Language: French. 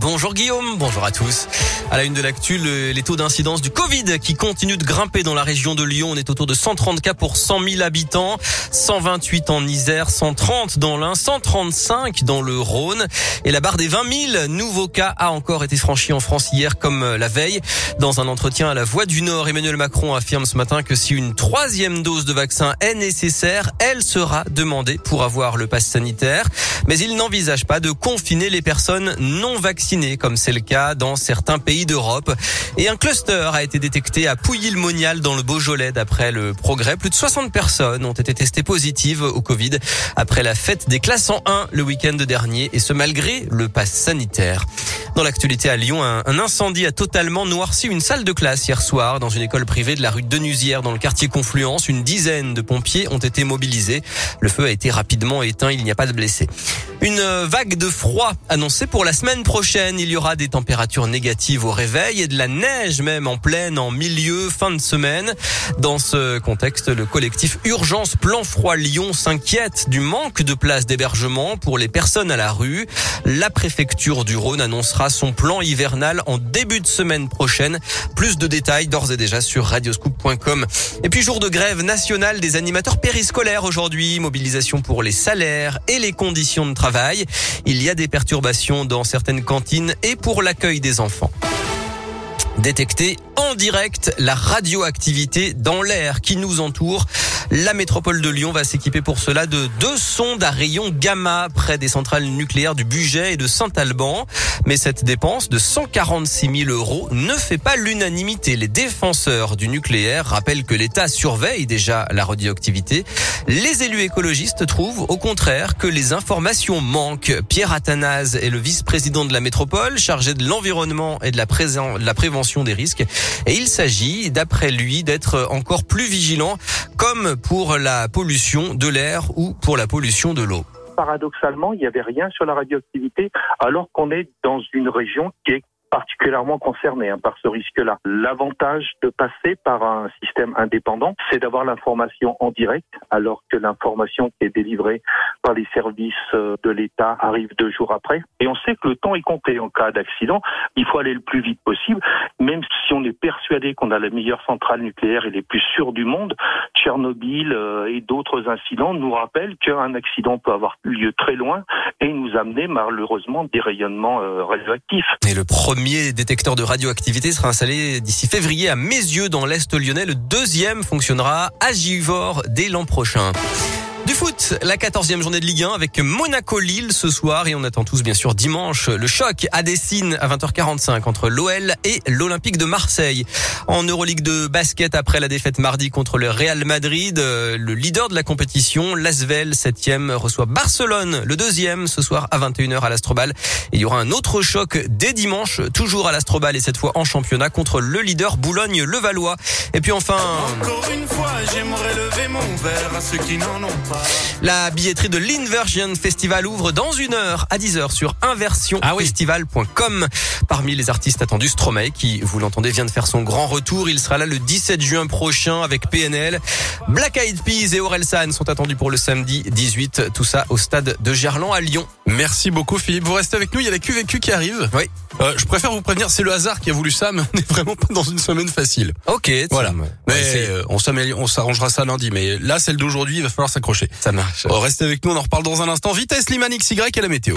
Bonjour Guillaume, bonjour à tous. À la une de l'actu, les taux d'incidence du Covid qui continuent de grimper dans la région de Lyon. On est autour de 130 cas pour 100 000 habitants, 128 en Isère, 130 dans l'Ain, 135 dans le Rhône. Et la barre des 20 000 nouveaux cas a encore été franchie en France hier comme la veille. Dans un entretien à la Voix du Nord, Emmanuel Macron affirme ce matin que si une troisième dose de vaccin est nécessaire, elle sera demandée pour avoir le pass sanitaire. Mais il n'envisage pas de confiner les personnes non vaccinées, comme c'est le cas dans certains pays d'Europe. Et un cluster a été détecté à Pouilly-le-Monial dans le Beaujolais d'après le progrès. Plus de 60 personnes ont été testées positives au Covid après la fête des classes en 1 le week-end dernier et ce malgré le pass sanitaire. Dans l'actualité à Lyon, un, incendie a totalement noirci une salle de classe hier soir dans une école privée de la rue Denusière dans le quartier Confluence. Une dizaine de pompiers ont été mobilisés. Le feu a été rapidement éteint. Il n'y a pas de blessés. Une vague de froid annoncée pour la semaine prochaine. Il y aura des températures négatives au réveil et de la neige même en pleine en milieu fin de semaine. Dans ce contexte, le collectif Urgence Plan Froid Lyon s'inquiète du manque de places d'hébergement pour les personnes à la rue. La préfecture du Rhône annoncera son plan hivernal en début de semaine prochaine. Plus de détails d'ores et déjà sur radioscoop.com. Et puis jour de grève nationale des animateurs périscolaires aujourd'hui, mobilisation pour les salaires et les conditions de travail il y a des perturbations dans certaines cantines et pour l'accueil des enfants. Détecter en direct la radioactivité dans l'air qui nous entoure. La métropole de Lyon va s'équiper pour cela de deux sondes à rayons gamma près des centrales nucléaires du Budget et de Saint-Alban. Mais cette dépense de 146 000 euros ne fait pas l'unanimité. Les défenseurs du nucléaire rappellent que l'État surveille déjà la radioactivité. Les élus écologistes trouvent au contraire que les informations manquent. Pierre Athanase est le vice-président de la métropole chargé de l'environnement et de la, de la prévention des risques. Et il s'agit, d'après lui, d'être encore plus vigilant comme pour la pollution de l'air ou pour la pollution de l'eau paradoxalement, il n'y avait rien sur la radioactivité, alors qu'on est dans une région qui est particulièrement concernés hein, par ce risque-là. L'avantage de passer par un système indépendant, c'est d'avoir l'information en direct, alors que l'information qui est délivrée par les services euh, de l'État arrive deux jours après. Et on sait que le temps est compté en cas d'accident. Il faut aller le plus vite possible, même si on est persuadé qu'on a la meilleure centrale nucléaire et les plus sûres du monde. Tchernobyl euh, et d'autres incidents nous rappellent qu'un accident peut avoir lieu très loin et nous amener malheureusement des rayonnements euh, radioactifs. Et le premier détecteur de radioactivité sera installé d'ici février à Mézieux dans l'Est lyonnais. Le deuxième fonctionnera à Givor dès l'an prochain. Foot, la quatorzième journée de Ligue 1 avec Monaco-Lille ce soir et on attend tous bien sûr dimanche le choc à Dessine à 20h45 entre l'OL et l'Olympique de Marseille. En Euroleague de basket après la défaite mardi contre le Real Madrid, euh, le leader de la compétition, l'Asvel, septième, reçoit Barcelone, le deuxième ce soir à 21h à l'Astrobal. Il y aura un autre choc dès dimanche, toujours à l'Astrobal et cette fois en championnat contre le leader Boulogne-Levallois. Et puis enfin... Encore une fois, j'aimerais lever mon verre à ceux qui n'en ont pas. La billetterie de l'Inversion Festival ouvre dans une heure à 10h sur inversionfestival.com. Parmi les artistes attendus, Stromae, qui, vous l'entendez, vient de faire son grand retour. Il sera là le 17 juin prochain avec PNL. Black Eyed Peas et Orelsan sont attendus pour le samedi 18. Tout ça au stade de Gerland à Lyon. Merci beaucoup Philippe. Vous restez avec nous, il y a la QVQ qui arrive. Oui. Euh, je préfère vous prévenir, c'est le hasard qui a voulu ça, mais on n'est vraiment pas dans une semaine facile. Ok. Voilà. Mais euh, on on s'arrangera ça lundi. Mais là, celle d'aujourd'hui, il va falloir s'accrocher. Ça marche. Restez avec nous, on en reparle dans un instant. Vitesse Liman XY et la météo.